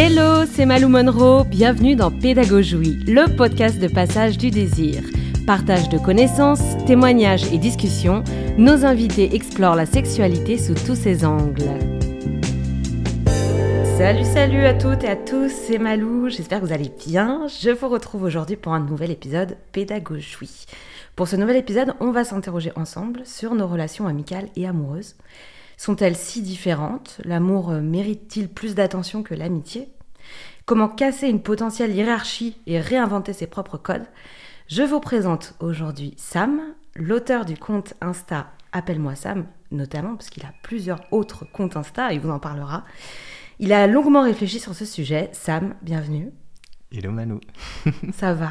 Hello, c'est Malou Monroe, bienvenue dans Pédagogie, le podcast de passage du désir. Partage de connaissances, témoignages et discussions, nos invités explorent la sexualité sous tous ses angles. Salut, salut à toutes et à tous, c'est Malou, j'espère que vous allez bien. Je vous retrouve aujourd'hui pour un nouvel épisode Pédagogie. Pour ce nouvel épisode, on va s'interroger ensemble sur nos relations amicales et amoureuses. Sont-elles si différentes? L'amour euh, mérite-t-il plus d'attention que l'amitié? Comment casser une potentielle hiérarchie et réinventer ses propres codes? Je vous présente aujourd'hui Sam, l'auteur du compte Insta Appelle-moi Sam, notamment parce qu'il a plusieurs autres comptes Insta, il vous en parlera. Il a longuement réfléchi sur ce sujet. Sam, bienvenue. Hello Manu. ça va?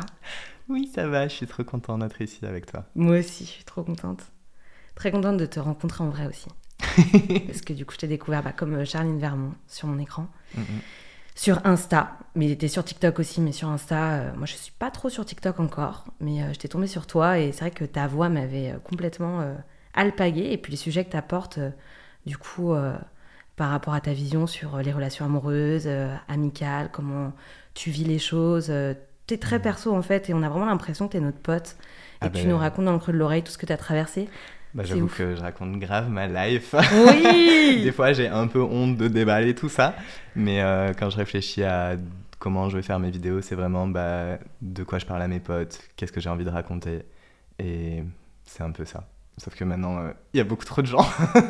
Oui, ça va, je suis trop contente d'être ici avec toi. Moi aussi, je suis trop contente. Très contente de te rencontrer en vrai aussi. Parce que du coup, je t'ai découvert bah, comme euh, Charline Vermont sur mon écran. Sur Insta, mais était sur TikTok aussi, mais sur Insta, euh, moi je suis pas trop sur TikTok encore, mais euh, j'étais tombée sur toi et c'est vrai que ta voix m'avait complètement alpaguée et puis les sujets que tu apportes, du coup, par rapport à ta vision sur les relations amoureuses, amicales, comment tu vis les choses, tu es très mm. perso en fait et on a vraiment l'impression que tu es notre pote et ah que tu ben, nous racontes dans le creux de l'oreille tout ce que tu as traversé. Bah, J'avoue que je raconte grave ma life. Oui Des fois, j'ai un peu honte de déballer tout ça. Mais euh, quand je réfléchis à comment je vais faire mes vidéos, c'est vraiment bah, de quoi je parle à mes potes, qu'est-ce que j'ai envie de raconter. Et c'est un peu ça. Sauf que maintenant, euh, il y a beaucoup trop de gens.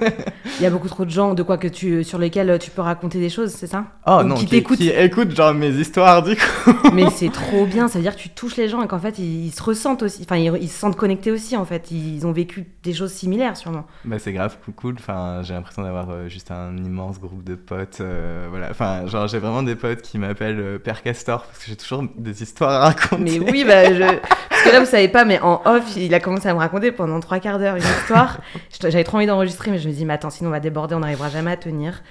Il y a beaucoup trop de gens de quoi que tu, sur lesquels tu peux raconter des choses, c'est ça? Oh non, qui, t'écoutent. Qui écoutent genre mes histoires du coup. Mais c'est trop bien, ça veut dire que tu touches les gens et qu'en fait ils, se ressentent aussi, enfin ils, se sentent connectés aussi en fait, ils ont vécu des choses similaires sûrement. Bah c'est grave cool, enfin j'ai l'impression d'avoir euh, juste un immense groupe de potes, euh, voilà, enfin genre j'ai vraiment des potes qui m'appellent Père Castor parce que j'ai toujours des histoires à raconter. Mais oui, bah je... parce que là vous savez pas, mais en off il a commencé à me raconter pendant trois quarts d'heure une histoire. J'avais trop envie d'enregistrer, mais je me dis, mais attends, sinon on va déborder, on n'arrivera jamais à tenir.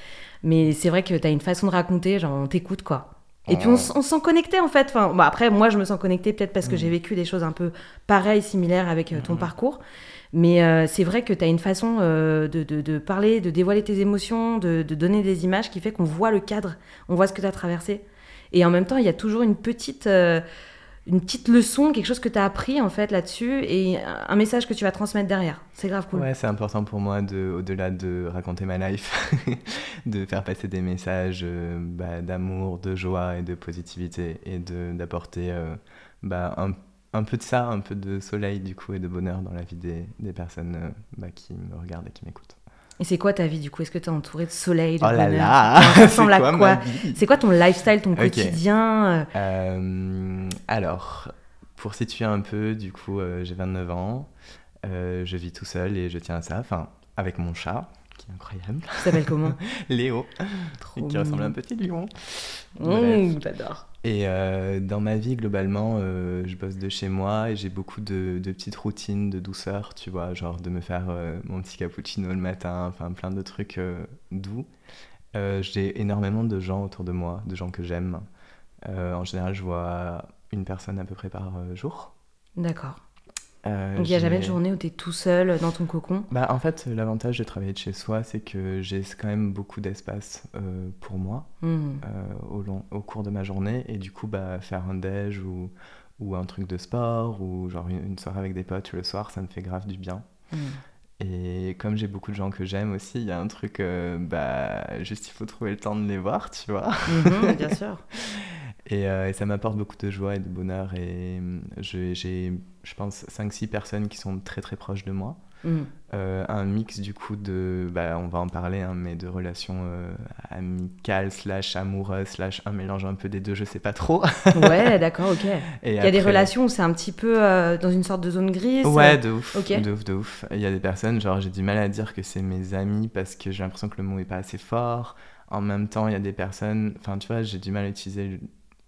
Mais c'est vrai que tu as une façon de raconter, genre on t'écoute quoi. Et puis on, se sent connecté en fait. Enfin, bon, après, moi je me sens connecté peut-être parce que mm. j'ai vécu des choses un peu pareilles, similaires avec euh, ton mm. parcours. Mais euh, c'est vrai que tu as une façon euh, de, de, de, parler, de dévoiler tes émotions, de, de donner des images qui fait qu'on voit le cadre, on voit ce que tu as traversé. Et en même temps, il y a toujours une petite une petite leçon, quelque chose que tu as appris en fait là-dessus et un message que tu vas transmettre derrière. C'est grave cool. Ouais, c'est important pour moi de, au-delà de raconter ma life, de faire passer des messages euh, bah, d'amour, de joie et de positivité et de, d'apporter euh, bah, un, un, peu de ça, un peu de soleil du coup et de bonheur dans la vie des, des personnes euh, bah, qui me regardent et qui m'écoutent. Et c'est quoi ta vie du coup? Est-ce que tu es entouré de soleil, de oh là là! Ça ressemble à quoi C'est quoi ton lifestyle, ton quotidien euh, Alors, pour situer un peu, du coup, euh, j'ai 29 ans, euh, je vis tout seul et je tiens à ça, enfin, avec mon chat, qui est incroyable. Tu s'appelle comment? Léo, qui ressemble à un petit lion. Mmh, J'adore. Et euh, dans ma vie, globalement, euh, je bosse de chez moi et j'ai beaucoup de, petites routines de douceur, tu vois, genre de me faire euh, mon petit cappuccino le matin, enfin plein de trucs doux. j'ai énormément de gens autour de moi, de gens que j'aime. en général, je vois une personne à peu près par jour. D'accord. Euh, Donc il n'y a jamais de journée où tu es tout seul dans ton cocon? Bah, En fait, l'avantage de travailler de chez soi, c'est que j'ai quand même beaucoup d'espace euh, pour moi mmh. euh, au, long, au cours de ma journée. Et du coup, bah, faire un déj ou, ou un truc de sport ou genre une, soirée avec des potes le soir, ça me fait grave du bien. Mmh. Et comme j'ai beaucoup de gens que j'aime aussi, il y a un truc, bah, juste il faut trouver le temps de les voir, tu vois. Mmh, bien sûr. Euh, et, ça m'apporte beaucoup de joie et de bonheur. Et euh, j'ai, je pense, 5-6 personnes qui sont très très proches de moi. Mm. Euh, un mix du coup de, bah, on va en parler, hein, mais de relations amicales, slash amoureuses, slash un mélange un peu des deux, je sais pas trop. ouais, d'accord, ok. il y a des relations où c'est un petit peu dans une sorte de zone grise. Ouais, de ouf, de ouf, de ouf. Il y a des personnes, genre j'ai du mal à dire que c'est mes amis parce que j'ai l'impression que le mot est pas assez fort. En même temps, il y a des personnes, enfin tu vois, j'ai du mal à utiliser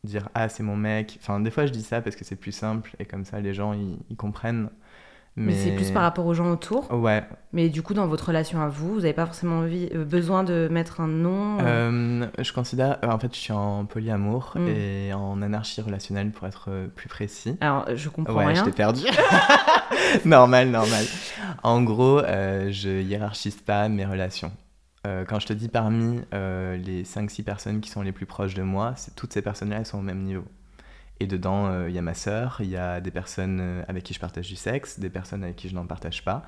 dire ah c'est mon mec. Enfin des fois je dis ça parce que c'est plus simple et comme ça les gens ils, comprennent. Mais, c'est plus par rapport aux gens autour. Ouais. Mais du coup dans votre relation à vous, vous n'avez pas forcément envie, euh, besoin de mettre un nom. Euh, je considère, euh, en fait je suis en polyamour mm. et en anarchie relationnelle pour être plus précis. Alors je comprends ouais, rien. je t'ai perdu. normal normal. En gros je hiérarchise pas mes relations. Quand je te dis parmi les 5-6 personnes qui sont les plus proches de moi, toutes ces personnes-là, elles sont au même niveau. Et dedans, il y a ma sœur, il y a des personnes avec qui je partage du sexe, des personnes avec qui je n'en partage pas.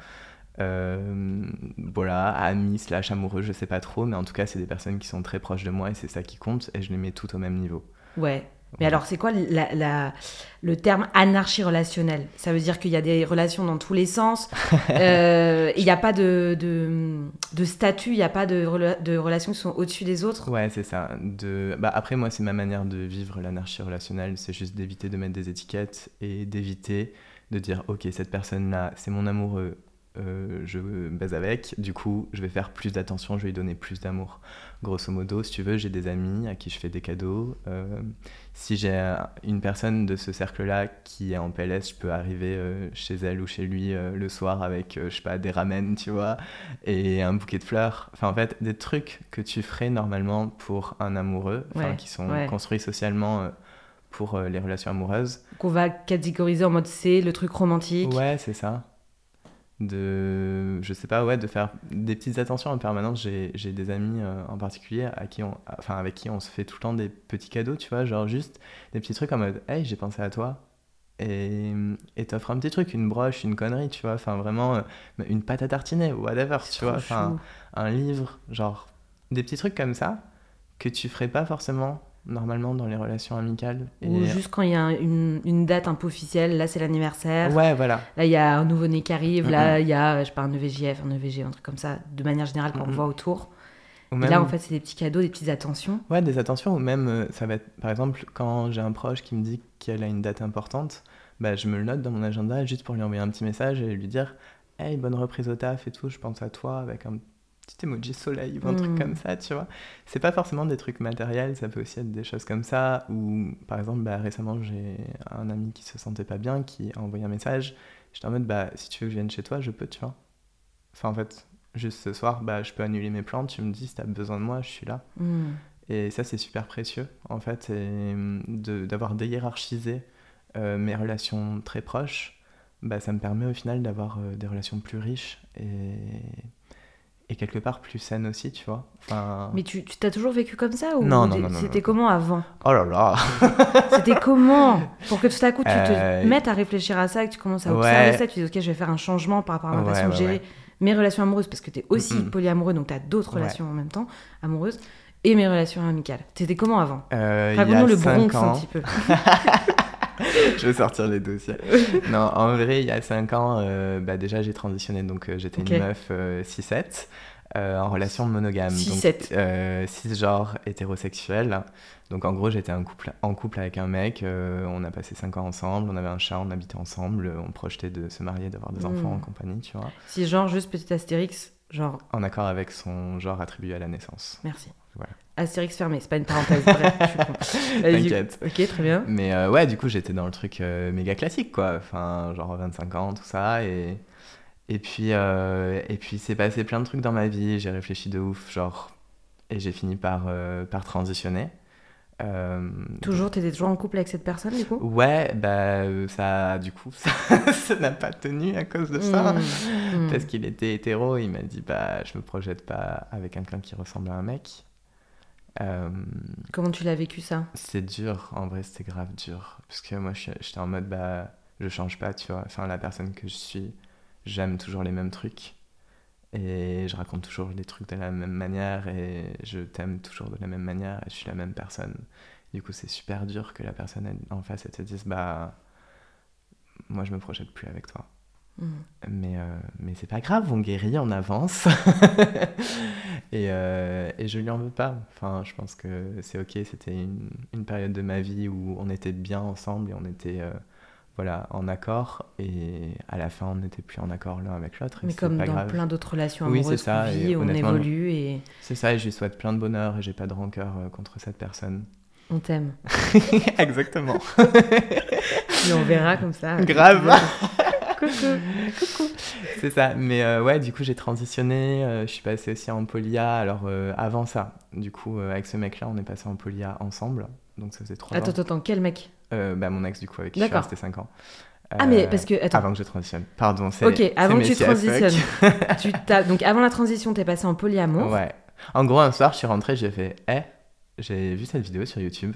voilà, amis slash amoureux, je sais pas trop, mais en tout cas, c'est des personnes qui sont très proches de moi et c'est ça qui compte et je les mets toutes au même niveau. Ouais, mais alors, c'est quoi la, le terme anarchie relationnelle? Ça veut dire qu'il y a des relations dans tous les sens. Euh, il n'y a pas de, de, statut, il n'y a pas de, de, relations qui sont au-dessus des autres? Ouais, c'est ça. De... Bah, après, moi, c'est ma manière de vivre l'anarchie relationnelle. C'est juste d'éviter de mettre des étiquettes et d'éviter de dire, OK, cette personne-là, c'est mon amoureux, euh, je baise avec, du coup, je vais faire plus d'attention, je vais lui donner plus d'amour. Grosso modo, si tu veux, j'ai des amis à qui je fais des cadeaux. Euh, si j'ai une personne de ce cercle-là qui est en PLS, je peux arriver euh, chez elle ou chez lui le soir avec, je sais pas, des ramen, tu vois, et un bouquet de fleurs. Enfin, en fait, des trucs que tu ferais normalement pour un amoureux, qui sont construits socialement pour les relations amoureuses. Qu'on va catégoriser en mode c'est le truc romantique. Ouais, c'est ça de je sais pas ouais de faire des petites attentions en permanence. J'ai des amis euh, en particulier à qui on enfin avec qui on se fait tout le temps des petits cadeaux tu vois genre juste des petits trucs en mode hey j'ai pensé à toi. Et et t'offres un petit truc une broche une connerie tu vois enfin vraiment euh, une pâte à tartiner ou whatever tu vois enfin un livre genre des petits trucs comme ça que tu ferais pas forcément normalement dans les relations amicales. Ou juste quand il y a une, une, date un peu officielle, là c'est l'anniversaire. Ouais, voilà. Là il y a un nouveau-né qui arrive, là il y a, je sais pas, un EVJF, un EVG, un truc comme ça, de manière générale quand on voit autour. Et là en fait c'est des petits cadeaux, des petites attentions. Ouais, des attentions, ou même euh, ça va être, par exemple, quand j'ai un proche qui me dit qu'elle a une date importante, bah, je me le note dans mon agenda juste pour lui envoyer un petit message et lui dire Hey, bonne reprise au taf et tout, je pense à toi avec un petit emoji soleil ou un truc comme mm. ça, tu vois. C'est pas forcément des trucs matériels, ça peut aussi être des choses comme ça. Ou par exemple, bah, récemment, j'ai un ami qui se sentait pas bien, qui a envoyé un message. J'étais en mode, bah, si tu veux que je vienne chez toi, je peux, tu vois. Enfin, en fait, juste ce soir, bah, je peux annuler mes plans. Tu me dis, si t'as besoin de moi, je suis là. Mm. Et ça, c'est super précieux, en fait, d'avoir déhiérarchisé euh, mes relations très proches. Bah, ça me permet au final d'avoir euh, des relations plus riches et et quelque part plus saine aussi, tu vois. Enfin... Mais tu t'as toujours vécu comme ça ou non, non, non, C'était comment avant Oh là là C'était comment Pour que tout à coup tu te euh, mettes à réfléchir à ça, que tu commences à observer ça, tu dis ok je vais faire un changement par rapport à ma façon de gérer mes relations amoureuses parce que tu es aussi polyamoureux donc tu as d'autres relations en même temps amoureuses et mes relations amicales. C'était comment avant euh, Raconte-nous le Bronx ans. un petit peu. je vais sortir les dossiers. non, en vrai, il y a 5 ans, euh, bah, déjà j'ai transitionné, donc euh, j'étais une meuf 6-7. Euh, en relation monogame. 6-7. 6 genres hétérosexuels. Donc en gros, j'étais en couple, en couple avec un mec, on a passé 5 ans ensemble, on avait un chat, on habitait ensemble, on projetait de se marier, d'avoir des enfants en compagnie, tu vois. 6 genres, juste petit astérix, genre. En accord avec son genre attribué à la naissance. Merci. Voilà. Astérix fermé, c'est pas une parenthèse. T'inquiète. Ok, très bien. Mais euh, ouais, du coup, j'étais dans le truc euh, méga classique, quoi. Enfin, genre 25 ans, tout ça. Et, et puis, euh, et puis c'est passé plein de trucs dans ma vie. J'ai réfléchi de ouf, genre. Et j'ai fini par, par transitionner. toujours, t'étais toujours en couple avec cette personne, du coup? Ouais, bah, ça, du coup, ça n'a pas tenu à cause de ça. Mmh, mmh. Parce qu'il était hétéro, il m'a dit, bah, je me projette pas avec quelqu'un qui ressemble à un mec. Euh, Comment tu l'as vécu ça? C'est dur, en vrai c'était grave dur. Parce que moi j'étais en mode bah je change pas, tu vois. Enfin la personne que je suis, j'aime toujours les mêmes trucs. Et je raconte toujours les trucs de la même manière et je t'aime toujours de la même manière et je suis la même personne. Du coup c'est super dur que la personne en face elle te dise bah moi je me projette plus avec toi. Mm. Mais, euh, mais c'est pas grave, on guérit, on avance. et, euh, et, je lui en veux pas. Enfin, je pense que c'est ok, c'était une, une, période de ma vie où on était bien ensemble et on était euh, voilà, en accord. Et à la fin, on n'était plus en accord l'un avec l'autre. Mais comme dans plein d'autres relations amoureuses, oui, ça, on évolue. Et... C'est ça, et je lui souhaite plein de bonheur et j'ai pas de rancœur contre cette personne. On t'aime. Exactement. et on verra comme ça. Grave. Coucou, C'est ça. Mais euh, ouais, du coup, j'ai transitionné. Euh, je suis passé aussi en polia. Alors, euh, avant ça, du coup, avec ce mec-là, on est passé en polia ensemble. Donc, ça faisait trois ans. Attends, attends, quel mec? Bah, Mon ex, du coup, avec qui je suis resté 5 ans. ah, mais parce que. Attends. Avant que je transitionne. Pardon, c'est. Ok, avant que tu transitionnes. tu donc, avant la transition, t'es passé en polyamour. Ouais. En gros, un soir, je suis rentré, j'ai fait Eh, j'ai vu cette vidéo sur YouTube,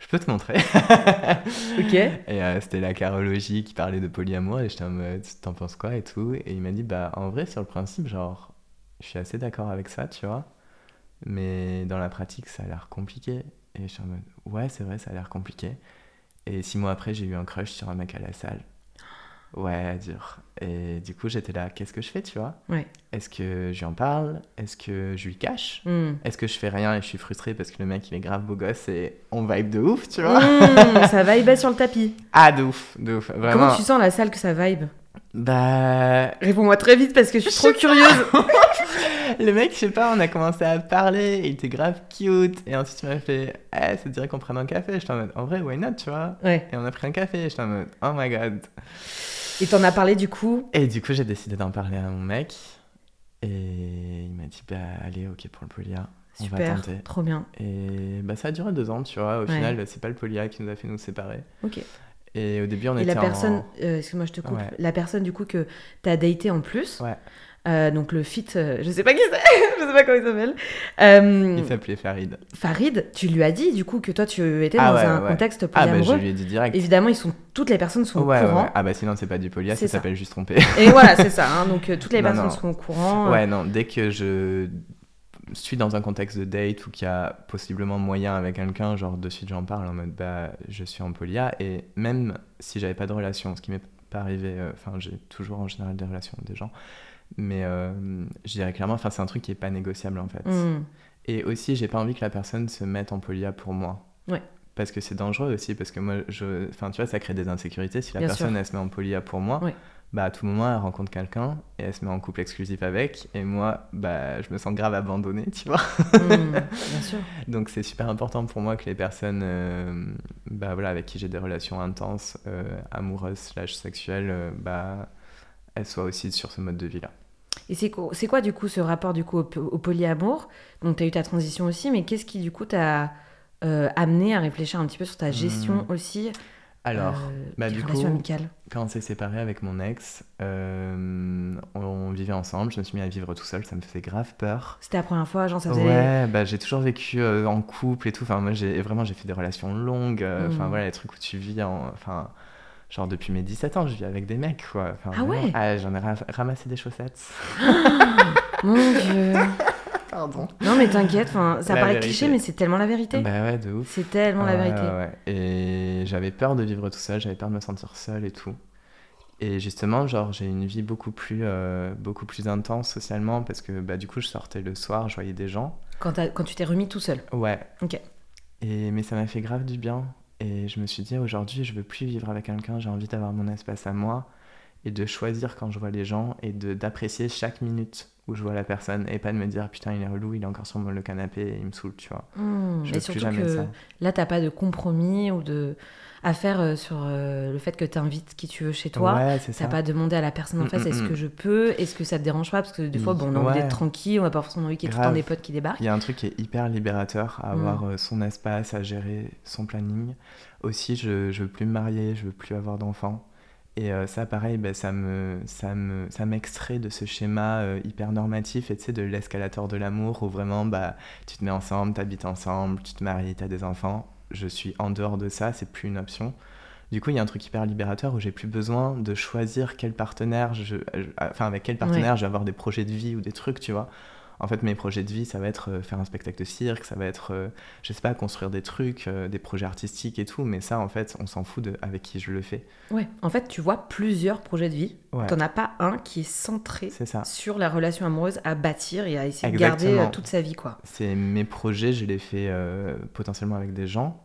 je peux te montrer. ok. Et euh, c'était la carologie qui parlait de polyamour, et j'étais en mode T'en penses quoi et tout Et il m'a dit Bah, en vrai, sur le principe, genre, je suis assez d'accord avec ça, tu vois, mais dans la pratique, ça a l'air compliqué. Et je suis en mode Ouais, c'est vrai, ça a l'air compliqué. Et six mois après, j'ai eu un crush sur un mec à la salle. Ouais, dur. Et du coup, j'étais là, qu'est-ce que je fais, tu vois? Ouais. Est-ce que je lui en parle? Est-ce que je lui cache? Hmm. Est-ce que je fais rien et je suis frustrée parce que le mec, il est grave beau gosse et on vibe de ouf, tu vois? Hmm, ça vibe sur le tapis. Ah, de ouf, de ouf. Vraiment. Comment tu sens la salle que ça vibe? Bah. Réponds-moi très vite parce que je suis trop curieuse. Le mec, je sais pas, on a commencé à parler, il était grave cute. Et ensuite, il m'a fait, eh, ça te dirait qu'on prenne un café? J'étais en mode, en vrai, why not, tu vois? Ouais. Et on a pris un café, j'étais en mode, oh my god. Et t'en as parlé du coup Et du coup, j'ai décidé d'en parler à mon mec. Et il m'a dit, bah, allez, ok pour le polia. On va Super, tenter. trop bien. Et bah, ça a duré deux ans, tu vois. Au Ouais. final, c'est pas le polia qui nous a fait nous séparer. Ok. Et au début, on Et était la en- personne, euh, excuse-moi, je te coupe. Ouais. La personne du coup que t'as daté en plus. Ouais. Euh, donc le fit, euh, je sais pas qui c'est, je sais pas comment il s'appelle. Euh, Il s'appelait Farid. Farid, tu lui as dit du coup que toi tu étais Ah dans ouais, un ouais. contexte Ah, bah, je polyamoureux. lui ai dit direct. Évidemment, ils sont toutes les personnes sont Ouais, au courant. Ah, bah, sinon, c'est pas du polia, C'est ça s'appelle juste tromper. Et voilà, c'est ça. hein. Donc toutes les Non, personnes non. sont au courant. Ouais, non, dès que je suis dans un contexte de date ou qu'il y a possiblement moyen avec quelqu'un, genre de suite j'en parle en mode bah je suis en polia et même si j'avais pas de relation, ce qui m'est pas arrivé, enfin j'ai toujours en général des relations avec des gens, mais euh, je dirais clairement, enfin c'est un truc qui est pas négociable en fait. Hmm. Et aussi j'ai pas envie que la personne se mette en polia pour moi. Ouais. Parce que c'est dangereux aussi, parce que moi, je... enfin, tu vois, ça crée des insécurités. Si la Bien personne, sûr. elle se met en polia pour moi, Ouais. bah, à tout moment, elle rencontre quelqu'un et elle se met en couple exclusif avec. Et moi, bah, je me sens grave abandonnée, tu vois. Hmm, Bien sûr. Donc, c'est super important pour moi que les personnes euh, bah, voilà, avec qui j'ai des relations intenses, euh, amoureuses, slash sexuelles, bah, elles soient aussi sur ce mode de vie-là. Et c'est quoi, du coup ce rapport du coup au, au polyamour? Donc tu as eu ta transition aussi, mais qu'est-ce qui du coup t'a euh, amené à réfléchir un petit peu sur ta gestion aussi Hmm. Alors, euh, bah, du relations coup, amicales? Quand on s'est séparé avec mon ex, euh, on vivait ensemble, je me suis mis à vivre tout seul, ça me faisait grave peur. C'était la première fois, genre ça faisait... Ouais, bah j'ai toujours vécu euh, en couple et tout. Enfin, moi, j'ai vraiment j'ai fait des relations longues. Enfin, Mm. voilà, les trucs où tu vis en. Enfin, genre depuis mes 17 ans, je vis avec des mecs, quoi. Enfin, Ah ouais Ah, J'en ai ra- ramassé des chaussettes. Mon dieu Pardon. Non mais t'inquiète, ça La paraît vérité. cliché, mais c'est tellement la vérité. Bah ouais, de ouf. C'est tellement la vérité. ouais. Et j'avais peur de vivre tout seul, j'avais peur de me sentir seul et tout. Et justement, genre, j'ai une vie beaucoup plus, euh, beaucoup plus intense socialement parce que bah, du coup, je sortais le soir, je voyais des gens. Quand, quand tu t'es remis tout seul. Ouais. Ok. Et, mais ça m'a fait grave du bien. Et je me suis dit, aujourd'hui, je veux plus vivre avec quelqu'un, j'ai envie d'avoir mon espace à moi et de choisir quand je vois les gens et de d'apprécier chaque minute où je vois la personne et pas de me dire, putain, il est relou, il est encore sur le canapé et il me saoule, tu vois. Hmm, Je veux surtout plus jamais que ça. là, t'as pas de compromis ou de à faire euh, sur euh, le fait que t'invites qui tu veux chez toi. ouais, c'est ça. T'as pas demandé à la personne en Mm, face mm, est-ce mm. que je peux, est-ce que ça te dérange pas? Parce que des fois, bon, on a envie Ouais. d'être tranquille, on a pas forcément envie qu'il y ait tout le temps des potes qui débarquent. Il y a un truc qui est hyper libérateur à avoir euh, son espace, à gérer son planning. Aussi, je, je veux plus me marier, je veux plus avoir d'enfants. Et euh, ça, pareil, ben, ça me, ça me, ça m'extrait de ce schéma euh, hyper normatif et tu sais, de l'escalator de l'amour où vraiment, bah, tu te mets ensemble, t'habites ensemble, tu te maries, t'as des enfants. Je suis en dehors de ça, c'est plus une option. Du coup, il y a un truc hyper libérateur où j'ai plus besoin de choisir quel partenaire, je, je- enfin avec quel partenaire je vais avoir des projets de vie ou des trucs, tu vois. En fait, mes projets de vie, ça va être euh, faire un spectacle de cirque, ça va être, euh, je sais pas, construire des trucs, euh, des projets artistiques et tout. Mais ça, en fait, on s'en fout de avec qui je le fais. Ouais. En fait, tu vois plusieurs projets de vie. Ouais, T'en as pas un qui est centré ça. sur la relation amoureuse à bâtir et à essayer de garder toute sa vie, quoi. C'est mes projets, je les fais euh, potentiellement avec des gens,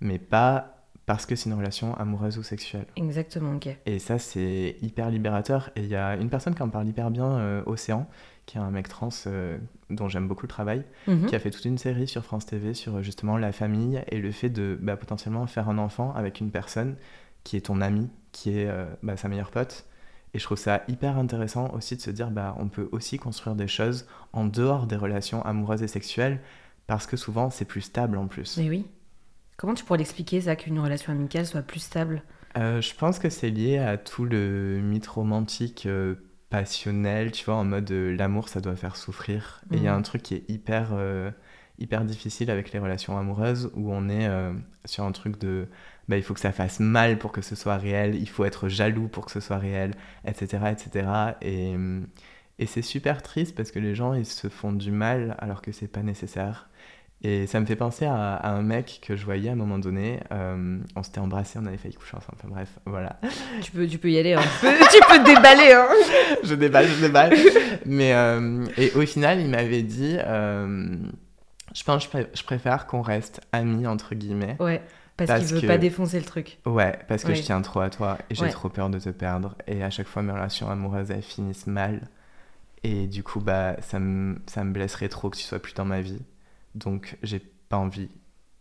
mais pas parce que c'est une relation amoureuse ou sexuelle. Exactement, ok. Et ça, c'est hyper libérateur. Et il y a une personne qui en parle hyper bien, euh, Océan, qui est un mec trans euh, dont j'aime beaucoup le travail, Mhm. qui a fait toute une série sur France TV sur euh, justement la famille et le fait de bah, potentiellement faire un enfant avec une personne qui est ton ami, qui est euh, bah, sa meilleure pote. Et je trouve ça hyper intéressant aussi de se dire bah on peut aussi construire des choses en dehors des relations amoureuses et sexuelles parce que souvent c'est plus stable en plus. Mais oui. Comment tu pourrais l'expliquer, ça, qu'une relation amicale soit plus stable? Euh, je pense que c'est lié à tout le mythe romantique passionnel, tu vois, en mode l'amour, ça doit faire souffrir. Et il y a mm. un truc qui est hyper, hyper difficile avec les relations amoureuses où on est sur un truc de bah, il faut que ça fasse mal pour que ce soit réel, il faut être jaloux pour que ce soit réel, etc. etc. Et, et c'est super triste parce que les gens, ils se font du mal alors que c'est pas nécessaire. Et ça me fait penser à, un mec que je voyais à un moment donné. Euh, on s'était embrassé, on avait failli coucher ensemble. Enfin bref, voilà. Tu peux, tu peux y aller. Hein. tu, peux, déballer. Hein. je déballe, je déballe. Mais euh, et au final, il m'avait dit, euh, je pense, je, je préfère qu'on reste amis entre guillemets. Ouais. Parce, qu'il veut pas défoncer le truc. Ouais, parce que je tiens trop à toi et j'ai trop peur de te perdre. Et à chaque fois, mes relations amoureuses, elles finissent mal. Et du coup, bah, ça me, ça me blesserait trop que tu sois plus dans ma vie. Donc, j'ai pas envie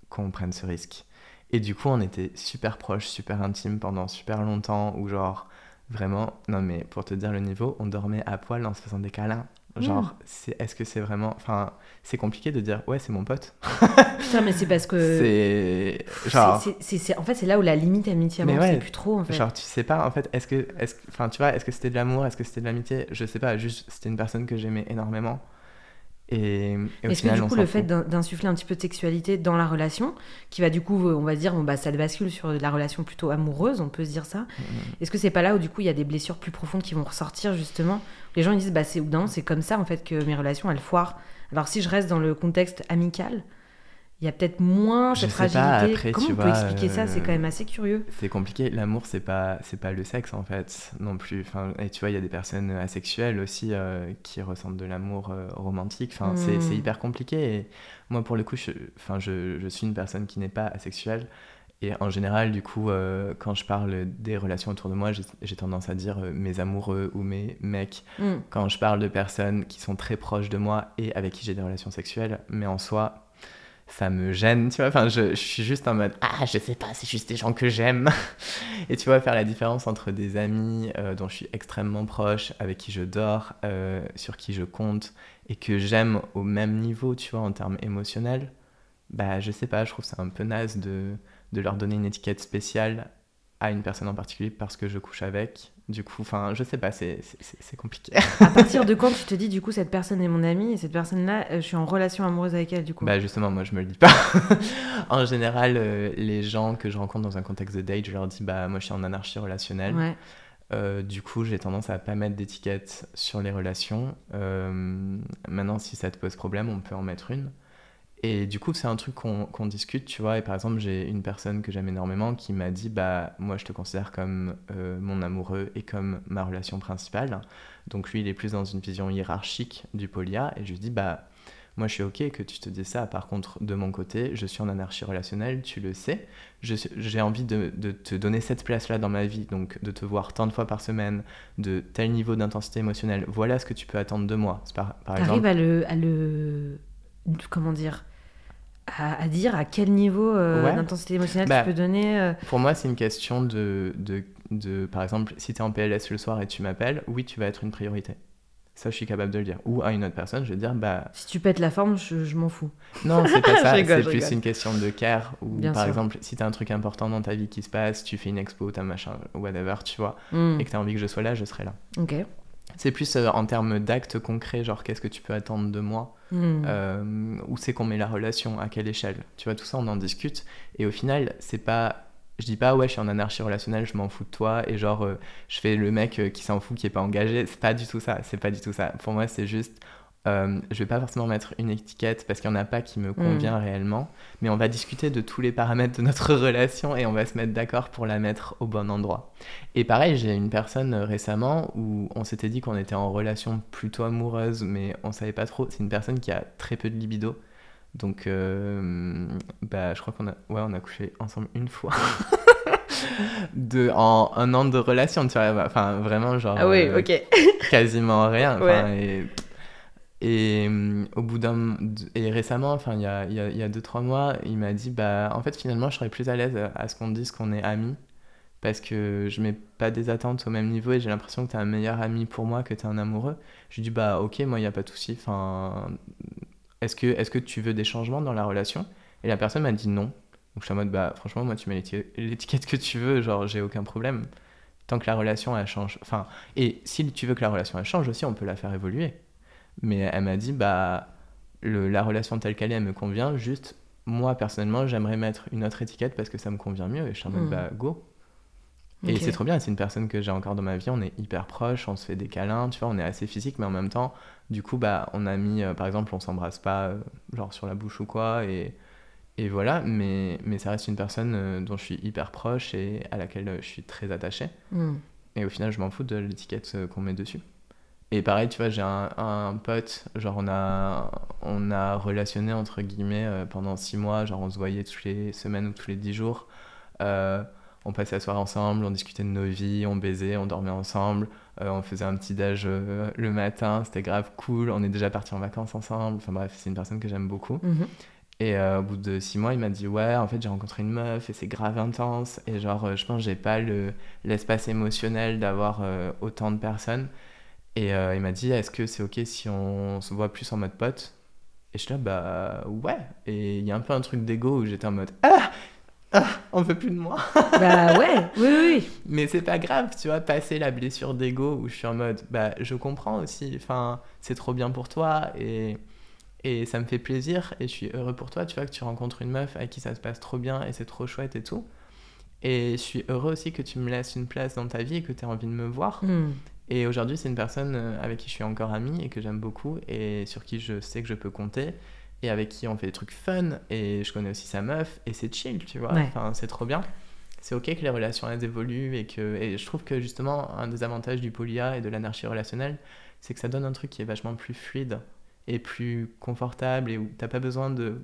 qu'on prenne ce risque. Et du coup, on était super proches, super intimes pendant super longtemps, où genre, vraiment, non mais pour te dire le niveau, on dormait à poil en se faisant des câlins. Genre, hmm. c'est, est-ce que c'est vraiment. Enfin, c'est compliqué de dire, ouais, c'est mon pote. Putain, mais c'est parce que. C'est. Genre. C'est, en fait, c'est là où la limite amitié amour, c'est plus trop, en fait. Genre, tu sais pas, en fait, est-ce que. Est enfin, tu vois, est-ce que c'était de l'amour Est-ce que c'était de l'amitié? Je sais pas, juste, c'était une personne que j'aimais énormément. Et, Est-ce que du coup, le fait d'insuffler un petit peu de sexualité dans la relation, qui va du coup, on va dire, bon, bah, ça bascule sur la relation plutôt amoureuse, on peut se dire ça. Mm, mm. Est-ce que c'est pas là où du coup il y a des blessures plus profondes qui vont ressortir justement? Les gens ils disent, bah c'est c'est comme ça en fait que mes relations elles foirent. Alors si je reste dans le contexte amical, il y a peut-être moins cette fragilité. Comment on peut expliquer ça? C'est quand même assez curieux. C'est compliqué. L'amour, c'est pas c'est pas le sexe en fait non plus. Enfin, et tu vois, il y a des personnes asexuelles aussi euh, qui ressentent de l'amour euh, romantique. Enfin, c'est hmm. hyper compliqué. Et moi, pour le coup, je, enfin, je, je suis une personne qui n'est pas asexuelle. Et en général, du coup, euh, quand je parle des relations autour de moi, j'ai tendance à dire mes amoureux ou mes mecs. Hmm. Quand je parle de personnes qui sont très proches de moi et avec qui j'ai des relations sexuelles, mais en soi, ça me gêne, tu vois. Enfin, je, je, suis juste en mode Ah, je sais pas, c'est juste des gens que j'aime. et tu vois, faire la différence entre des amis euh, dont je suis extrêmement proche, avec qui je dors, euh, sur qui je compte, et que j'aime au même niveau, tu vois, en termes émotionnels, bah, je sais pas, je trouve ça un peu naze de, de leur donner une étiquette spéciale à une personne en particulier parce que je couche avec. Du coup, enfin, je sais pas, c'est compliqué. à partir de quand tu te dis, du coup, cette personne est mon amie et cette personne-là, euh, je suis en relation amoureuse avec elle, du coup? Bah, justement, moi, je me le dis pas. en général, euh, les gens que je rencontre dans un contexte de date, je leur dis, bah, moi, je suis en anarchie relationnelle. Ouais. Euh, du coup, j'ai tendance à pas mettre d'étiquette sur les relations. maintenant, si ça te pose problème, on peut en mettre une. Et du coup, c'est un truc qu'on discute, tu vois. Et par exemple, j'ai une personne que j'aime énormément qui m'a dit Bah, moi, je te considère comme euh, mon amoureux et comme ma relation principale. Donc, lui, il est plus dans une vision hiérarchique du polia. Et je lui dis Bah, moi, je suis OK que tu te dises ça. Par contre, de mon côté, je suis en anarchie relationnelle, tu le sais. J'ai envie de, de, te donner cette place-là dans ma vie, donc de te voir tant de fois par semaine, de tel niveau d'intensité émotionnelle. Voilà ce que tu peux attendre de moi. Par, par exemple. à le, à le. Comment dire à, dire à quel niveau euh, d'intensité émotionnelle tu bah, peux donner euh Pour moi, c'est une question de, de, de, Par exemple, si tu es en PLS le soir et tu m'appelles, oui, tu vas être une priorité. Ça, je suis capable de le dire. Ou à une autre personne, je vais dire, bah... Si tu pètes la forme, je, m'en fous. Non, c'est pas ça. c'est plus une question de care. Ou par exemple, si tu as un truc important dans ta vie qui se passe, tu fais une expo, t'as machin, whatever, tu vois, hmm. et que tu as envie que je sois là, je serai là. Ok. C'est plus euh, en termes d'actes concrets, genre qu'est-ce que tu peux attendre de moi hmm. euh, Où c'est qu'on met la relation À quelle échelle Tu vois, tout ça, on en discute. Et au final, c'est pas. Je dis pas, ouais, je suis en anarchie relationnelle, je m'en fous de toi, et genre, euh, je fais le mec qui s'en fout, qui est pas engagé. C'est pas du tout ça. C'est pas du tout ça. Pour moi, c'est juste euh, je vais pas forcément mettre une étiquette parce qu'il n'y en a pas qui me convient mm. réellement, mais on va discuter de tous les paramètres de notre relation et on va se mettre d'accord pour la mettre au bon endroit. Et pareil, j'ai une personne euh, récemment où on s'était dit qu'on était en relation plutôt amoureuse, mais on savait pas trop. C'est une personne qui a très peu de libido. Donc, euh, bah, je crois qu'on a, ouais, on a couché ensemble une fois. de, en un an de relation, tu vois. Enfin, vraiment, genre. Ah oui, ok. quasiment rien. Et et euh, au bout d'un et récemment, enfin il y a, il y a deux trois mois, il m'a dit bah en fait finalement je serais plus à l'aise à ce qu'on dise qu'on est amis parce que je mets pas des attentes au même niveau et j'ai l'impression que tu es un meilleur ami pour moi que tu es un amoureux. Je lui dis bah ok moi il y a pas de souci. Enfin est-ce que est-ce que tu veux des changements dans la relation? Et la personne m'a dit non. Donc je suis en mode bah franchement moi tu mets l'étiquette que tu veux genre j'ai aucun problème. tant que la relation elle change. Enfin, et si tu veux que la relation elle change aussi, on peut la faire évoluer. Mais elle m'a dit, bah, le, la relation telle qu'elle est, elle me convient. Juste, moi personnellement, j'aimerais mettre une autre étiquette parce que ça me convient mieux. Et je suis en mode, hmm. bah, go. Et c'est trop bien, c'est une personne que j'ai encore dans ma vie, on est hyper proches, on se fait des câlins, tu vois, on est assez physique, mais en même temps, du coup, bah, on a mis, euh, par exemple, on s'embrasse pas, euh, genre sur la bouche ou quoi, et, et voilà, mais, mais ça reste une personne euh, dont je suis hyper proche et à laquelle je suis très attaché. Hmm. Et au final, je m'en fous de l'étiquette qu'on met dessus. Et pareil, tu vois, j'ai un, un, pote, genre on a, on a relationné entre guillemets euh, pendant six mois, genre on se voyait toutes les semaines ou tous les dix jours. Euh, on passait la soirée ensemble, on discutait de nos vies, on baisait, on dormait ensemble, euh, on faisait un petit déj le matin, c'était grave cool, on est déjà partis en vacances ensemble. Enfin bref, c'est une personne que j'aime beaucoup. Mhm. Et au bout de six mois, il m'a dit Ouais, en fait, j'ai rencontré une meuf et c'est grave intense. Et genre, je pense que j'ai pas l'espace émotionnel d'avoir autant de personnes. Et euh, il m'a dit, est-ce que c'est ok si on se voit plus en mode pote? Et je suis là, bah ouais. Et il y a un peu un truc d'ego où j'étais en mode, ah, ah on veut plus de moi. bah ouais, oui, oui. Mais c'est pas grave, tu vois, passer la blessure d'ego où je suis en mode, bah je comprends aussi, enfin, c'est trop bien pour toi et, et ça me fait plaisir et je suis heureux pour toi, tu vois, que tu rencontres une meuf avec qui ça se passe trop bien et c'est trop chouette et tout. Et je suis heureux aussi que tu me laisses une place dans ta vie et que tu aies envie de me voir. Hmm. Et aujourd'hui, c'est une personne euh, avec qui je suis encore amie et que j'aime beaucoup et sur qui je sais que je peux compter et avec qui on fait des trucs fun et je connais aussi sa meuf et c'est chill, tu vois. Enfin, c'est trop bien. C'est ok que les relations elles évoluent et que et je trouve que justement un des avantages du polia et de l'anarchie relationnelle, c'est que ça donne un truc qui est vachement plus fluide et plus confortable et où t'as pas besoin de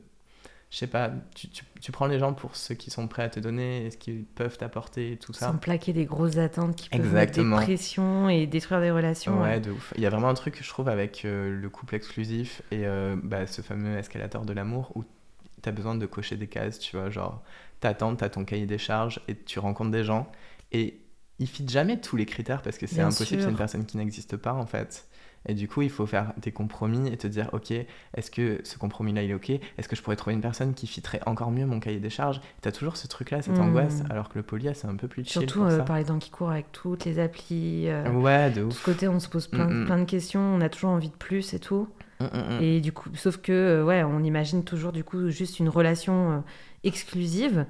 je sais pas, tu, tu, tu, prends les gens pour ce qu'ils sont prêts à te donner et ce qu'ils peuvent t'apporter et tout ça. Sans plaquer des grosses attentes qui peuvent mettre des pressions et détruire des relations. Ouais, de ouf. Il y a vraiment un truc, je trouve, avec euh, le couple exclusif et euh, bah, ce fameux escalator de l'amour où tu as besoin de cocher des cases, tu vois, genre, t'attends, t'as ton cahier des charges et tu rencontres des gens et ils fit jamais tous les critères parce que c'est impossible, c'est une personne qui n'existe pas en fait. Et du coup, il faut faire des compromis et te dire, ok, est-ce que ce compromis-là, il est ok? Est-ce que je pourrais trouver une personne qui fitterait encore mieux mon cahier des charges? Tu as toujours ce truc-là, cette hmm. angoisse, alors que le polia, c'est un peu plus chill. Surtout euh, par les temps qui courent avec toutes les applis. Euh, ouais, de ouf. De ce côté, on se pose plein, mm, mm. plein de questions, on a toujours envie de plus et tout. Mm, et du coup, sauf que, euh, ouais, on imagine toujours du coup juste une relation exclusive.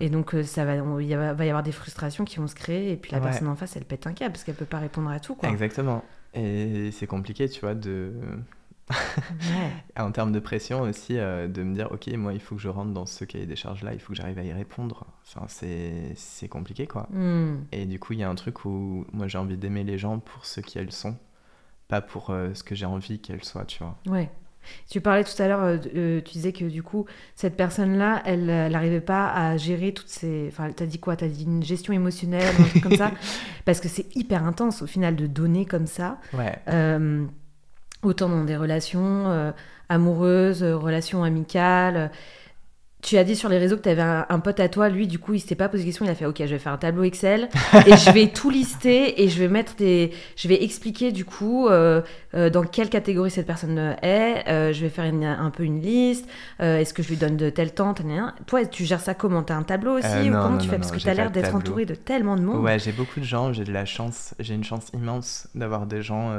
Et donc, ça va, il va y avoir des frustrations qui vont se créer. Et puis la personne en face, elle pète un câble parce qu'elle peut pas répondre à tout. Quoi. Exactement. Et c'est compliqué, tu vois, de. en termes de pression aussi, euh, de me dire, ok, moi, il faut que je rentre dans ce cahier des charges-là, il faut que j'arrive à y répondre. Enfin, c'est compliqué, quoi. Hmm. Et du coup, il y a un truc où moi, j'ai envie d'aimer les gens pour ce qu'elles sont, pas pour euh, ce que j'ai envie qu'elles soient, tu vois. Ouais. Tu parlais tout à l'heure, euh, euh, tu disais que du coup, cette personne-là, elle n'arrivait pas à gérer toutes ces. Enfin, t'as dit quoi? T'as dit une gestion émotionnelle, un truc comme ça? Parce que c'est hyper intense au final de donner comme ça. Ouais. Euh, autant dans des relations amoureuses, relations amicales tu as dit sur les réseaux que tu avais un, pote à toi, lui, du coup, il s'était pas posé question, il a fait OK, je vais faire un tableau Excel et je vais tout lister et je vais mettre des. Je vais expliquer, du coup, euh, euh, dans quelle catégorie cette personne est. Euh, je vais faire un peu une liste. Est-ce que je lui donne de tel temps Toi, tu gères ça comment? Tu as un tableau aussi ou comment tu fais? Parce que tu as l'air d'être entouré de tellement de monde. Ouais, j'ai beaucoup de gens, j'ai de la chance, j'ai une chance immense d'avoir des gens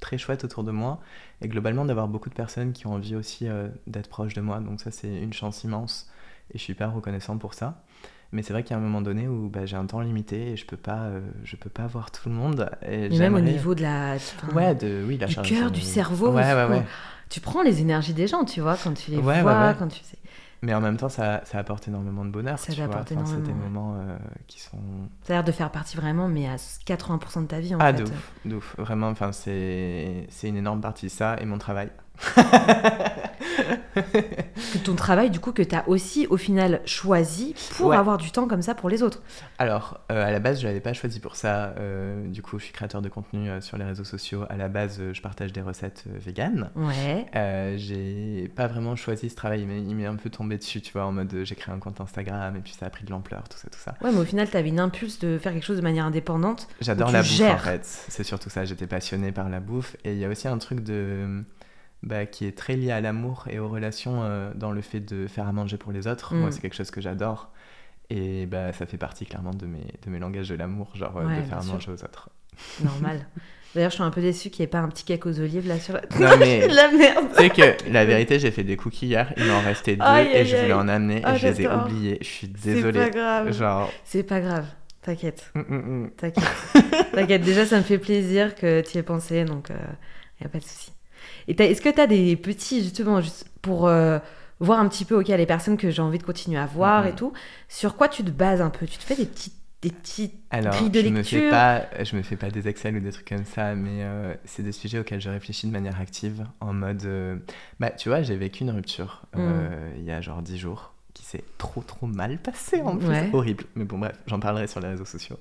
très chouettes autour de moi et globalement d'avoir beaucoup de personnes qui ont envie aussi euh, d'être proches de moi. Donc ça c'est une chance immense et je suis hyper reconnaissant pour ça. Mais c'est vrai qu'il y a un moment donné où bah, j'ai un temps limité et je peux pas, euh, je peux pas voir tout le monde. Et même au niveau de la, ouais, de, oui, la du cœur, du cerveau. Ouais, ouais, ouais. Tu prends les énergies des gens, tu vois, quand tu les vois, quand tu sais. Mais en même temps, ça, ça apporte énormément de bonheur. Ça tu apporte énormément. C'est des moments euh, qui sont. Ça a l'air de faire partie vraiment, mais à 80% de ta vie en ah, fait. Ah, de ouf, Vraiment, enfin, c'est une énorme partie de ça et mon travail. Que ton travail, du coup, que tu as aussi au final choisi pour avoir du temps comme ça pour les autres. Alors, euh, à la base, je l'avais pas choisi pour ça. Euh, du coup, je suis créateur de contenu euh, sur les réseaux sociaux. À la base, je partage des recettes véganes. Ouais. j'ai pas vraiment choisi ce travail, mais il m'est un peu tombé dessus, tu vois, en mode j'ai créé un compte Instagram et puis ça a pris de l'ampleur, tout ça, tout ça. Ouais, mais au final, tu avais une impulse de faire quelque chose de manière indépendante. J'adore la bouffe, en fait. C'est surtout ça. J'étais passionnée par la bouffe. Et il y a aussi un truc de bah, qui est très lié à l'amour et aux relations euh, dans le fait de faire à manger pour les autres. Moi, mm. c'est quelque chose que j'adore. Et bah, ça fait partie clairement de mes, de mes langages de l'amour, genre de faire manger aux autres. Normal. D'ailleurs, je suis un peu déçue qu'il n'y ait pas un petit cake aux olives là sur la. Non, mais. la merde. Sais que la vérité, j'ai fait des cookies hier, il m'en restait deux et je voulais en amener et ah, je les ai oubliés. Je suis désolée. C'est pas grave. Genre. C'est pas grave. T'inquiète. Mm, mm, mm. T'inquiète. T'inquiète. Déjà, ça me fait plaisir que tu y aies pensé, donc il euh, n'y a pas de souci. Et est-ce que tu as des petits, justement, juste pour euh, voir un petit peu, ok, les personnes que j'ai envie de continuer à voir et tout, sur quoi tu te bases un peu? Tu te fais des petites des petites Alors, de je lecture me fais pas, je me fais pas des Excel ou des trucs comme ça, mais euh, c'est des sujets auxquels je réfléchis de manière active, en mode, euh, bah, tu vois, j'ai vécu une rupture mm. il y a genre 10 jours, qui s'est trop trop mal passée en plus, horrible. Mais bon bref, j'en parlerai sur les réseaux sociaux.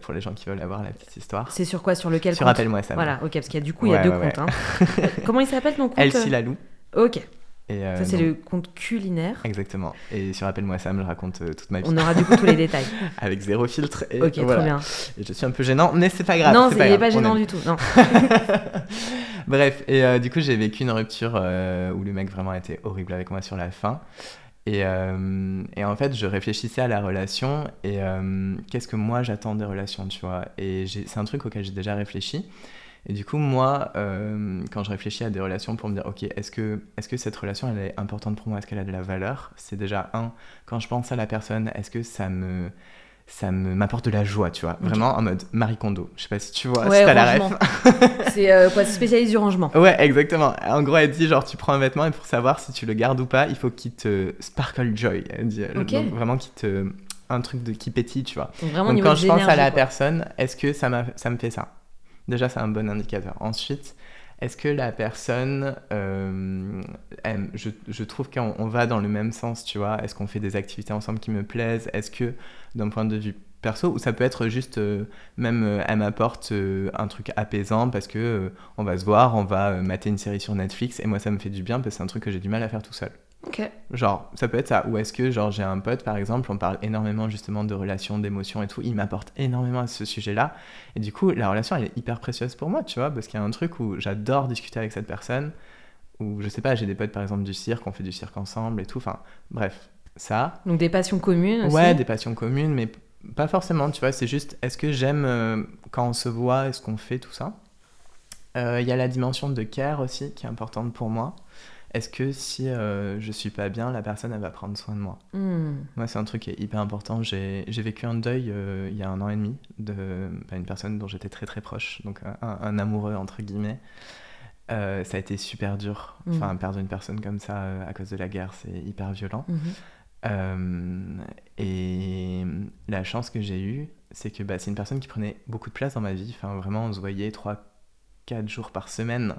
Pour les gens qui veulent avoir la petite histoire. C'est sur quoi Sur lequel Sur Appelle-moi ça. Voilà, ok, parce qu'il y a du coup, il y a deux comptes. Hein. Comment il s'appelle ton compte Elsie Lalou. Ok, euh, ça, c'est le conte culinaire. Exactement. Et sur Appelle-moi Sam, je raconte euh, toute ma vie. On aura du coup tous les détails. Avec zéro filtre. Et ok, trop bien. Et je suis un peu gênant, mais c'est pas grave. Non, il n'est pas gênant du tout. Non. Bref, et euh, du coup, j'ai vécu une rupture où le mec vraiment était horrible avec moi sur la fin. Et, et en fait, je réfléchissais à la relation et qu'est-ce que moi j'attends des relations, tu vois. Et c'est un truc auquel j'ai déjà réfléchi. Et du coup, moi, euh, quand je réfléchis à des relations pour me dire, ok, est-ce que, est que cette relation, elle est importante pour moi? Est-ce qu'elle a de la valeur? C'est déjà un, quand je pense à la personne, est-ce que ça me ça m'apporte de la joie, tu vois. Vraiment en mode Marie Kondo. Je sais pas si tu vois, ouais, si t'as la ref. c'est euh, quoi, spécialiste du rangement. Ouais, exactement. En gros, elle dit genre, tu prends un vêtement et pour savoir si tu le gardes ou pas, il faut qu'il te sparkle joy. Elle dit, donc, vraiment qu'il te. Un truc de, qui pétille, tu vois. Vraiment, donc quand je pense à la personne, est-ce que ça, ça me fait ça? Déjà, c'est un bon indicateur. Ensuite, est-ce que la personne, euh, je, trouve qu'on va dans le même sens, tu vois? Est-ce qu'on fait des activités ensemble qui me plaisent? Est-ce que, d'un point de vue perso, ou ça peut être juste, euh, même, euh, elle m'apporte un truc apaisant parce que on va se voir, on va mater une série sur Netflix, et moi ça me fait du bien parce que c'est un truc que j'ai du mal à faire tout seul. Ok. Genre, ça peut être ça. Ou est-ce que, genre, j'ai un pote, par exemple, on parle énormément justement de relations, d'émotions et tout. Il m'apporte énormément à ce sujet-là. Et du coup, la relation, elle est hyper précieuse pour moi, tu vois, parce qu'il y a un truc où j'adore discuter avec cette personne. Ou je sais pas, j'ai des potes, par exemple, du cirque, on fait du cirque ensemble et tout. Enfin, bref, ça. Donc des passions communes aussi. Ouais, des passions communes, mais pas forcément, tu vois. C'est juste, est-ce que j'aime euh, quand on se voit, est-ce qu'on fait tout ça? Euh, Il y a la dimension de care aussi qui est importante pour moi est-ce que si euh, je suis pas bien, la personne elle va prendre soin de moi hmm. Moi, c'est un truc qui est hyper important. J'ai vécu un deuil euh, il y a un an et demi de bah, une personne dont j'étais très très proche, donc un, amoureux entre guillemets. Euh, ça a été super dur. Hmm. Enfin, perdre une personne comme ça à cause de la guerre, c'est hyper violent. Mhm. et la chance que j'ai eue, c'est que bah, c'est une personne qui prenait beaucoup de place dans ma vie. Enfin, vraiment, on se voyait trois, quatre jours par semaine.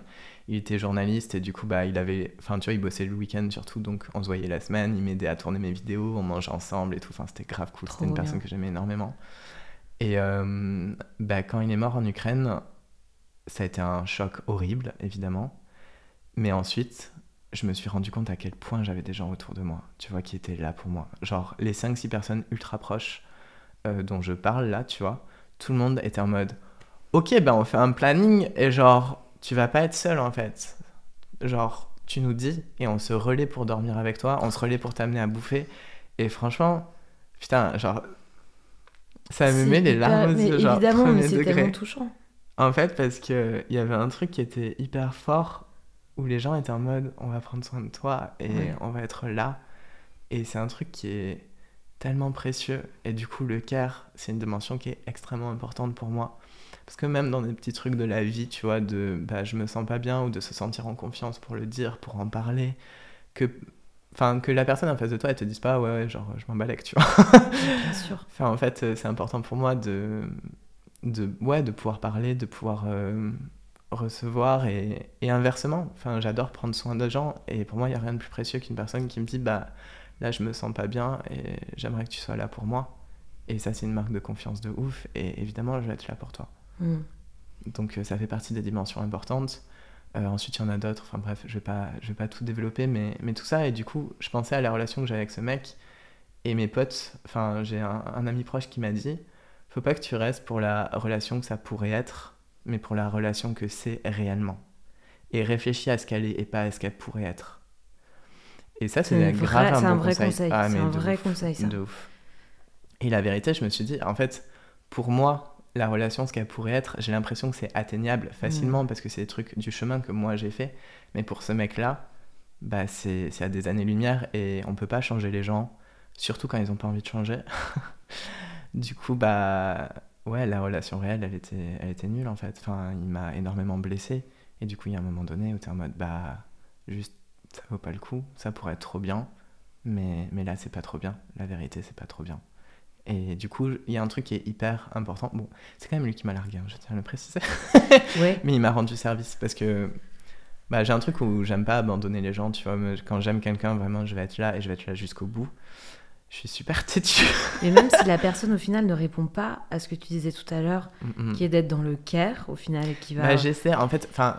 Il était journaliste et du coup bah il avait enfin tu vois il bossait le week-end surtout donc on se voyait la semaine il m'aidait à tourner mes vidéos on mangeait ensemble et tout. Enfin c'était grave cool. C'était une personne que j'aimais énormément. Et euh, bah, quand il est mort en Ukraine ça a été un choc horrible évidemment. Mais ensuite je me suis rendu compte à quel point j'avais des gens autour de moi tu vois qui étaient là pour moi. Genre les 5-6 personnes ultra proches euh, dont je parle là tu vois tout le monde était en mode ok ben on fait un planning et genre tu vas pas être seul en fait. Genre, tu nous dis et on se relaie pour dormir avec toi, on se relaie pour t'amener à bouffer. Et franchement, putain, genre, ça me met les larmes aux yeux. Genre, évidemment, mais c'est tellement touchant. En fait, parce qu'il y avait un truc qui était hyper fort où les gens étaient en mode on va prendre soin de toi et on va être là. Et c'est un truc qui est tellement précieux. Et du coup, le care, c'est une dimension qui est extrêmement importante pour moi. Parce que même dans des petits trucs de la vie, tu vois, de bah, je me sens pas bien ou de se sentir en confiance pour le dire, pour en parler, que, enfin, que la personne en face de toi, elle te dise pas, ouais, ouais genre, je m'en balèque, tu vois. Bien sûr. Enfin, en fait, euh, c'est important pour moi de, de, ouais, de pouvoir parler, de pouvoir euh, recevoir et, et, inversement. Enfin, j'adore prendre soin de gens et pour moi, il n'y a rien de plus précieux qu'une personne qui me dit, bah, là, je me sens pas bien et j'aimerais que tu sois là pour moi. Et ça, c'est une marque de confiance de ouf. Et évidemment, je vais être là pour toi. Mm. Donc euh, ça fait partie des dimensions importantes. Euh, ensuite, il y en a d'autres. Enfin bref, je vais pas, je vais pas tout développer, mais, mais tout ça. Et du coup, je pensais à la relation que j'avais avec ce mec et mes potes. Enfin, j'ai un, ami proche qui m'a dit, faut pas que tu restes pour la relation que ça pourrait être, mais pour la relation que c'est réellement. Et réfléchis à ce qu'elle est et pas à ce qu'elle pourrait être. Et ça, c'est grave un, vrai conseil. Ah, c'est un vrai conseil, ça. De ouf. Et la vérité, je me suis dit, en fait, pour moi, la relation, ce qu'elle pourrait être, j'ai l'impression que c'est atteignable facilement mm. parce que c'est des trucs du chemin que moi j'ai fait. Mais pour ce mec-là, bah, c'est à des années-lumière et on peut pas changer les gens, surtout quand ils ont pas envie de changer. du coup, bah ouais, la relation réelle, elle était, elle était nulle en fait. Enfin, il m'a énormément blessé. Et du coup, il y a un moment donné où tu es en mode, bah, juste, ça vaut pas le coup, ça pourrait être trop bien. Mais, mais là, c'est pas trop bien. La vérité, c'est pas trop bien. Et du coup, il y a un truc qui est hyper important. Bon, c'est quand même lui qui m'a largué, hein, je tiens à le préciser. ouais. Mais il m'a rendu service parce que bah, j'ai un truc où j'aime pas abandonner les gens, tu vois. Quand j'aime quelqu'un, vraiment, je vais être là et je vais être là jusqu'au bout. Je suis super têtu. Mais même si la personne, au final, ne répond pas à ce que tu disais tout à l'heure, mm, mm. qui est d'être dans le care, au final, et qui va. Bah, j'essaie, en fait, enfin,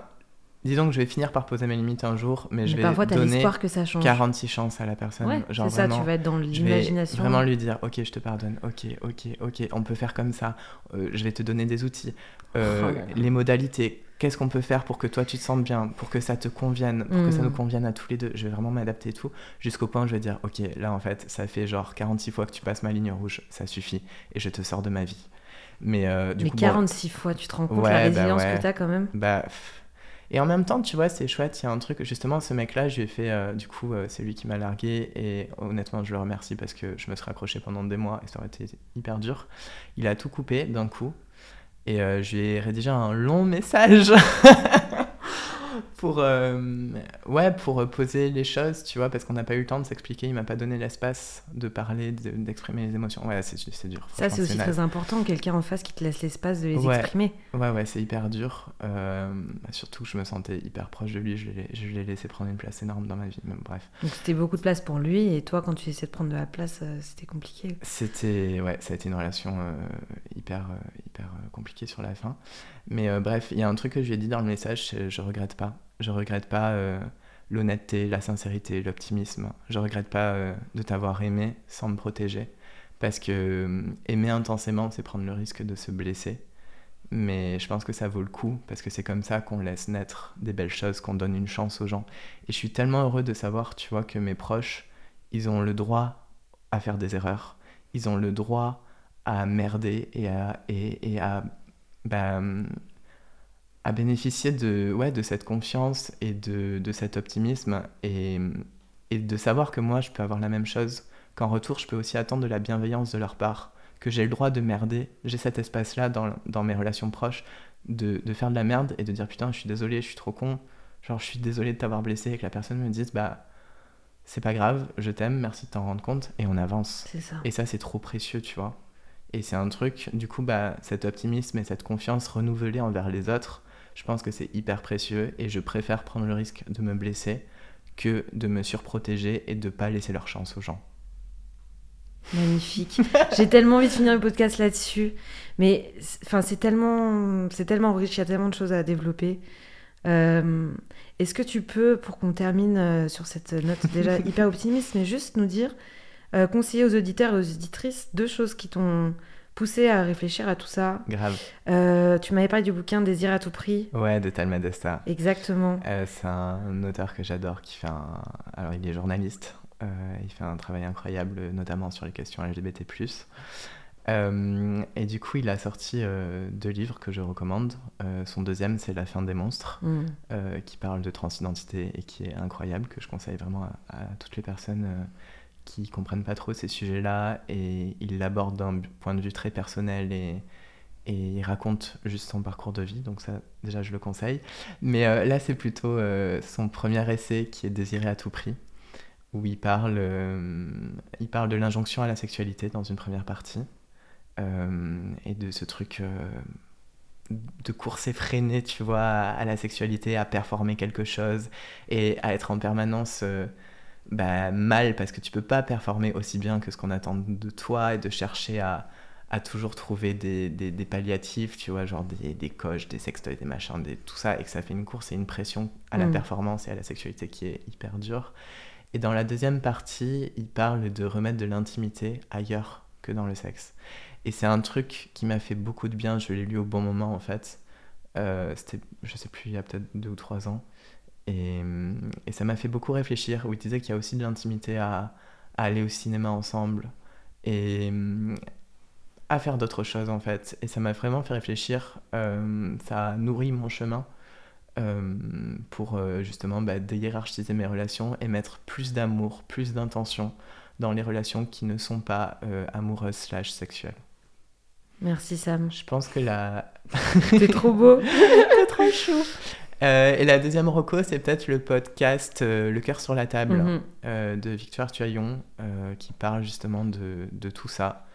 Disons que je vais finir par poser mes limites un jour, mais, je vais parfois, donner que ça change. 46 chances à la personne. Ouais, c'est ça, tu vas être dans l'imagination. Vraiment lui dire, ok, je te pardonne, ok, ok, ok, on peut faire comme ça. Euh, je vais te donner des outils, euh, oh les modalités. Qu'est-ce qu'on peut faire pour que toi tu te sentes bien, pour que ça te convienne, pour que ça nous mm. convienne à tous les deux? Je vais vraiment m'adapter et tout, jusqu'au point où je vais dire, ok, là en fait, ça fait genre 46 fois que tu passes ma ligne rouge, ça suffit, et je te sors de ma vie. Mais, euh, du Mais 46 fois, tu te rends compte la bah résilience que tu as quand même? Bah. Et en même temps, tu vois, c'est chouette. Il y a un truc, justement, ce mec-là, je lui ai fait, euh, du coup, euh, c'est lui qui m'a largué. Et honnêtement, je le remercie parce que je me serais accroché pendant des mois et ça aurait été hyper dur. Il a tout coupé d'un coup. Et euh, je lui ai rédigé un long message pour, euh, ouais, pour poser les choses, tu vois, parce qu'on n'a pas eu le temps de s'expliquer, il m'a pas donné l'espace de parler, d'exprimer les émotions. Ouais, c'est dur. Ça, c'est aussi très important, quelqu'un en face qui te laisse l'espace de les exprimer. Ouais, ouais, c'est hyper dur. Euh, surtout que je me sentais hyper proche de lui, je l'ai laissé prendre une place énorme dans ma vie, même bref. Donc c'était beaucoup de place pour lui, et toi, quand tu essayais de prendre de la place, euh, c'était compliqué. C'était, ouais, ça a été une relation hyper, hyper compliquée sur la fin. Mais bref, il y a un truc que je lui ai dit dans le message, je regrette pas je regrette pas euh, l'honnêteté, la sincérité, l'optimisme. Je regrette pas euh, de t'avoir aimé sans me protéger. Parce que euh, aimer intensément, c'est prendre le risque de se blesser. Mais je pense que ça vaut le coup, parce que c'est comme ça qu'on laisse naître des belles choses, qu'on donne une chance aux gens. Et je suis tellement heureux de savoir, tu vois, que mes proches, ils ont le droit à faire des erreurs. Ils ont le droit à merder et à bah, à bénéficier de, ouais, de cette confiance et de, de cet optimisme et, et, de savoir que moi je peux avoir la même chose, qu'en retour je peux aussi attendre de la bienveillance de leur part, que j'ai le droit de merder, j'ai cet espace-là dans, dans, mes relations proches, de, de, faire de la merde et de dire putain je suis désolé, je suis trop con, genre je suis désolé de t'avoir blessé et que la personne me dise bah c'est pas grave, je t'aime, merci de t'en rendre compte et on avance. Ça. Et ça c'est trop précieux tu vois. Et c'est un truc, du coup, bah, cet optimisme et cette confiance renouvelée envers les autres, je pense que c'est hyper précieux et je préfère prendre le risque de me blesser que de me surprotéger et de ne pas laisser leur chance aux gens. Magnifique. J'ai tellement envie de finir le podcast là-dessus. Mais enfin, c'est tellement, c'est tellement riche, il y a tellement de choses à développer. Euh, est-ce que tu peux, pour qu'on termine euh, sur cette note déjà hyper optimiste, mais juste nous dire, euh, conseiller aux auditeurs et aux auditrices deux choses qui t'ont poussé à réfléchir à tout ça. Grave. Euh, tu m'avais parlé du bouquin Désir à tout prix. Ouais, de Talma Desta. Exactement. Euh, c'est un auteur que j'adore qui fait un. Alors, il est journaliste. Euh, il fait un travail incroyable, notamment sur les questions LGBT. et du coup, il a sorti deux livres que je recommande. son deuxième, c'est La fin des monstres, mm. qui parle de transidentité et qui est incroyable, que je conseille vraiment à, à toutes les personnes qui comprennent pas trop ces sujets-là et il l'aborde d'un point de vue très personnel et, et il raconte juste son parcours de vie, donc ça déjà je le conseille. Mais euh, là c'est plutôt euh, son premier essai qui est Désiré à tout prix, où il parle, euh, il parle de l'injonction à la sexualité dans une première partie et de ce truc de course effrénée, tu vois, à la sexualité, à performer quelque chose et à être en permanence bah, mal parce que tu peux pas performer aussi bien que ce qu'on attend de toi et de chercher à, à toujours trouver des, des, des, palliatifs, tu vois, genre des, des coches, des sextoys, des machins, des, tout ça, et que ça fait une course et une pression à la mm. performance et à la sexualité qui est hyper dure. Et dans la deuxième partie, il parle de remettre de l'intimité ailleurs que dans le sexe. Et c'est un truc qui m'a fait beaucoup de bien, je l'ai lu au bon moment en fait. Euh, C'était, je sais plus, il y a peut-être deux ou trois ans. Et, et ça m'a fait beaucoup réfléchir, où il disait qu'il y a aussi de l'intimité à, aller au cinéma ensemble et à faire d'autres choses en fait. Et ça m'a vraiment fait réfléchir, ça a nourri mon chemin pour justement bah, déhiérarchiser mes relations et mettre plus d'amour, plus d'intention dans les relations qui ne sont pas amoureuses slash sexuelles. Merci Sam. Je pense que la... T'es trop beau. T'es trop chou. Euh, et la deuxième reco, c'est peut-être le podcast euh, Le cœur sur la table mhm. euh, de Victoire Tuaillon, qui parle justement de, de, tout ça,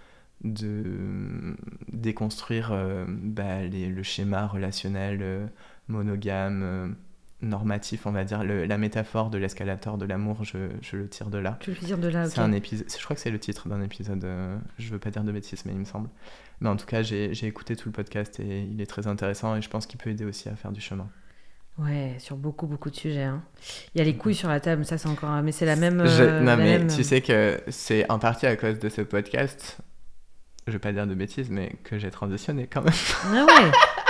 de déconstruire bah, les, le schéma relationnel monogame, normatif, on va dire, la métaphore de l'escalator de l'amour, je, je, le tire de là. Tu le tires de là, C'est un épisode, je crois que c'est le titre d'un épisode, je veux pas dire de bêtises, mais il me semble. Mais en tout cas, j'ai écouté tout le podcast et il est très intéressant et je pense qu'il peut aider aussi à faire du chemin. Ouais, sur beaucoup, beaucoup de sujets. Hein. Il y a les couilles sur la table, ça c'est encore. Mais c'est la même. Euh, non, mais tu sais que c'est en partie à cause de ce podcast, je vais pas dire de bêtises, mais que j'ai transitionné quand même. Ah ouais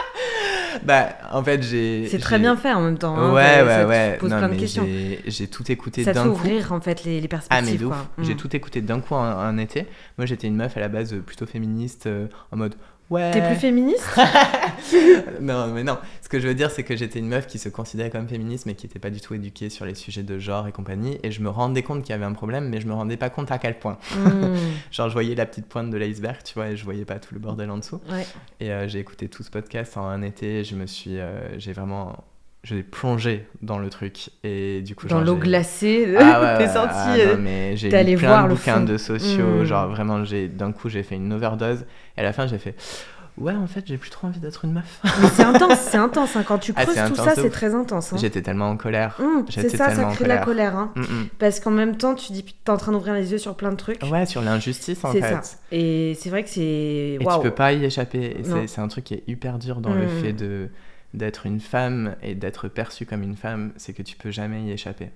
Bah, en fait, j'ai. C'est très bien fait en même temps. Hein, ouais, ouais, ouais. Pose plein de questions. J'ai tout écouté d'un coup. Ça ouvrir en fait les, les perspectives. Ah, mais J'ai mm. tout écouté d'un coup un, été. Moi, j'étais une meuf à la base plutôt féministe, euh, en mode Ouais. T'es plus féministe? Non, mais non. Ce que je veux dire, c'est que j'étais une meuf qui se considérait comme féministe, mais qui n'était pas du tout éduquée sur les sujets de genre et compagnie. Et je me rendais compte qu'il y avait un problème, mais je me rendais pas compte à quel point. Hmm. Genre, je voyais la petite pointe de l'iceberg, tu vois, et je voyais pas tout le bordel en dessous. Ouais. Et euh, j'ai écouté tout ce podcast en un été. Je me suis. Euh, j'ai vraiment j'ai plongé dans le truc et du coup dans l'eau glacée ah t'es senti ah, non, mais j'ai lu plein de bouquins de sociaux hmm. genre vraiment j'ai d'un coup j'ai fait une overdose et à la fin j'ai fait ouais en fait j'ai plus trop envie d'être une meuf mais c'est intense c'est intense hein. quand tu ah, creuses tout ça c'est très intense hein. j'étais tellement en colère mmh, c'est ça ça crée la colère hein. Mmh, mmh. parce qu'en même temps tu dis t'es en train d'ouvrir les yeux sur plein de trucs ouais sur l'injustice en fait ça. et c'est vrai que c'est et tu peux pas y échapper c'est un truc qui est hyper dur dans le fait de d'être une femme et d'être perçue comme une femme, c'est que tu peux jamais y échapper.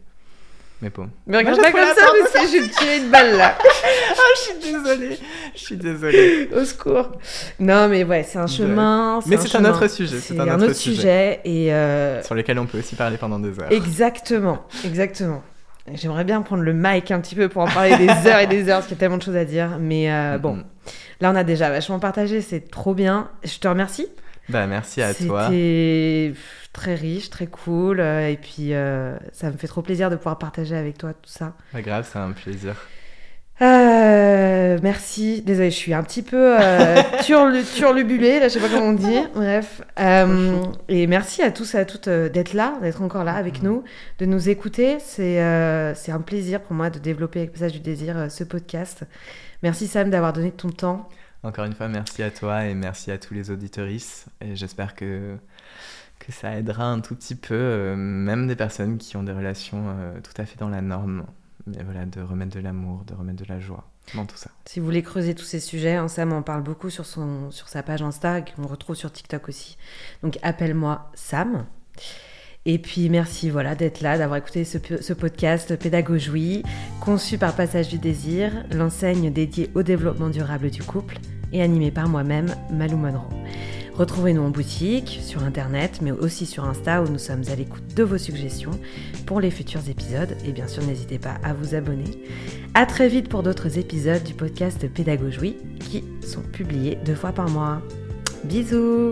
Mais bon. Mais regarde pas comme ça parce que j'ai tiré une balle là. oh, je suis désolée. Je suis désolée. Au secours. Non, mais ouais, c'est un chemin. Mais c'est un, autre sujet. C'est un, autre sujet. et euh, Sur lequel on peut aussi parler pendant des heures. Exactement. Exactement. J'aimerais bien prendre le mic un petit peu pour en parler des heures et des heures parce qu'il y a tellement de choses à dire. Mais euh, bon, là on a déjà vachement partagé, c'est trop bien. Je te remercie. Bah, merci à toi. C'était très riche, très cool. Euh, et puis, euh, ça me fait trop plaisir de pouvoir partager avec toi tout ça. Pas grave, c'est un plaisir. Euh, merci. Désolée, je suis un petit peu euh, turlubulée, là, je sais pas comment on dit. Bref. et merci à tous et à toutes d'être là, d'être encore là avec nous, de nous écouter. C'est c'est un plaisir pour moi de développer avec Passage du Désir ce podcast. Merci Sam d'avoir donné ton temps. Encore une fois, merci à toi et merci à tous les auditoristes. Et j'espère que, que ça aidera un tout petit peu, euh, même des personnes qui ont des relations euh, tout à fait dans la norme. Mais voilà, de remettre de l'amour, de remettre de la joie dans tout ça. Si vous voulez creuser tous ces sujets, hein, Sam en parle beaucoup sur, son, sur sa page Insta, qu'on retrouve sur TikTok aussi. Donc appelle-moi Sam. Et puis merci voilà d'être là, d'avoir écouté ce, podcast Pédagogie, conçu par Passage du Désir, l'enseigne dédiée au développement durable du couple et animé par moi-même, Malou Monroe. Retrouvez-nous en boutique, sur internet, mais aussi sur Insta où nous sommes à l'écoute de vos suggestions pour les futurs épisodes. Et bien sûr, n'hésitez pas à vous abonner. À très vite pour d'autres épisodes du podcast Pédagogie qui sont publiés deux fois par mois. Bisous